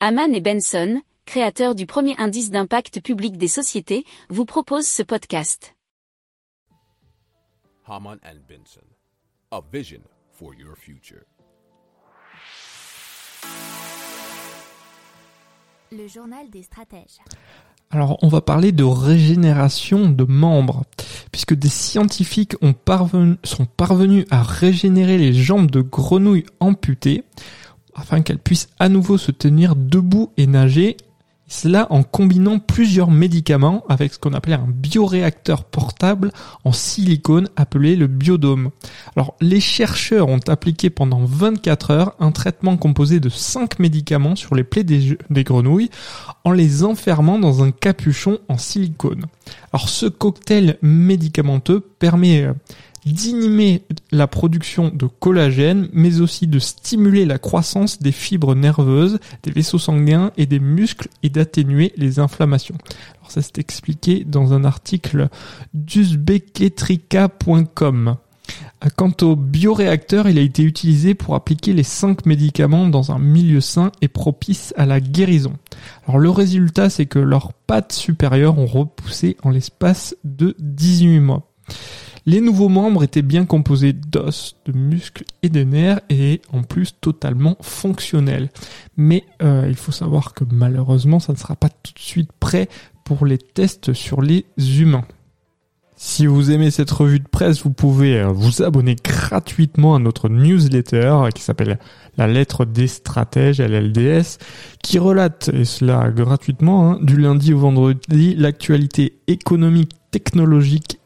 Haman et Benson, créateurs du premier indice d'impact public des sociétés, vous proposent ce podcast. Haman and Benson, a vision for your future. Le journal des stratèges. Alors, on va parler de régénération de membres, puisque des scientifiques ont parvenu- sont parvenus à régénérer les jambes de grenouilles amputées afin qu'elles puissent à nouveau se tenir debout et nager. Cela en combinant plusieurs médicaments avec ce qu'on appelait un bioréacteur portable en silicone appelé le biodôme. Alors, les chercheurs ont appliqué pendant 24 heures un traitement composé de 5 médicaments sur les plaies des, grenouilles en les enfermant dans un capuchon en silicone. Alors ce cocktail médicamenteux permet euh, d'inhiber la production de collagène, mais aussi de stimuler la croissance des fibres nerveuses, des vaisseaux sanguins et des muscles et d'atténuer les inflammations. Alors ça c'est expliqué dans un article d'uzbeketrika.com. Euh, Quant au bioréacteur, il a été utilisé pour appliquer les 5 médicaments dans un milieu sain et propice à la guérison. Alors le résultat, c'est que leurs pattes supérieures ont repoussé en l'espace de 18 mois. Les nouveaux membres étaient bien composés d'os, de muscles et de nerfs et en plus totalement fonctionnels. Mais euh, il faut savoir que malheureusement, ça ne sera pas tout de suite prêt pour les tests sur les humains. Si vous aimez cette revue de presse, vous pouvez euh, vous abonner gratuitement à notre newsletter euh, qui s'appelle La lettre des stratèges, LLDS, qui relate, et cela gratuitement, hein, du lundi au vendredi, l'actualité économique, technologique,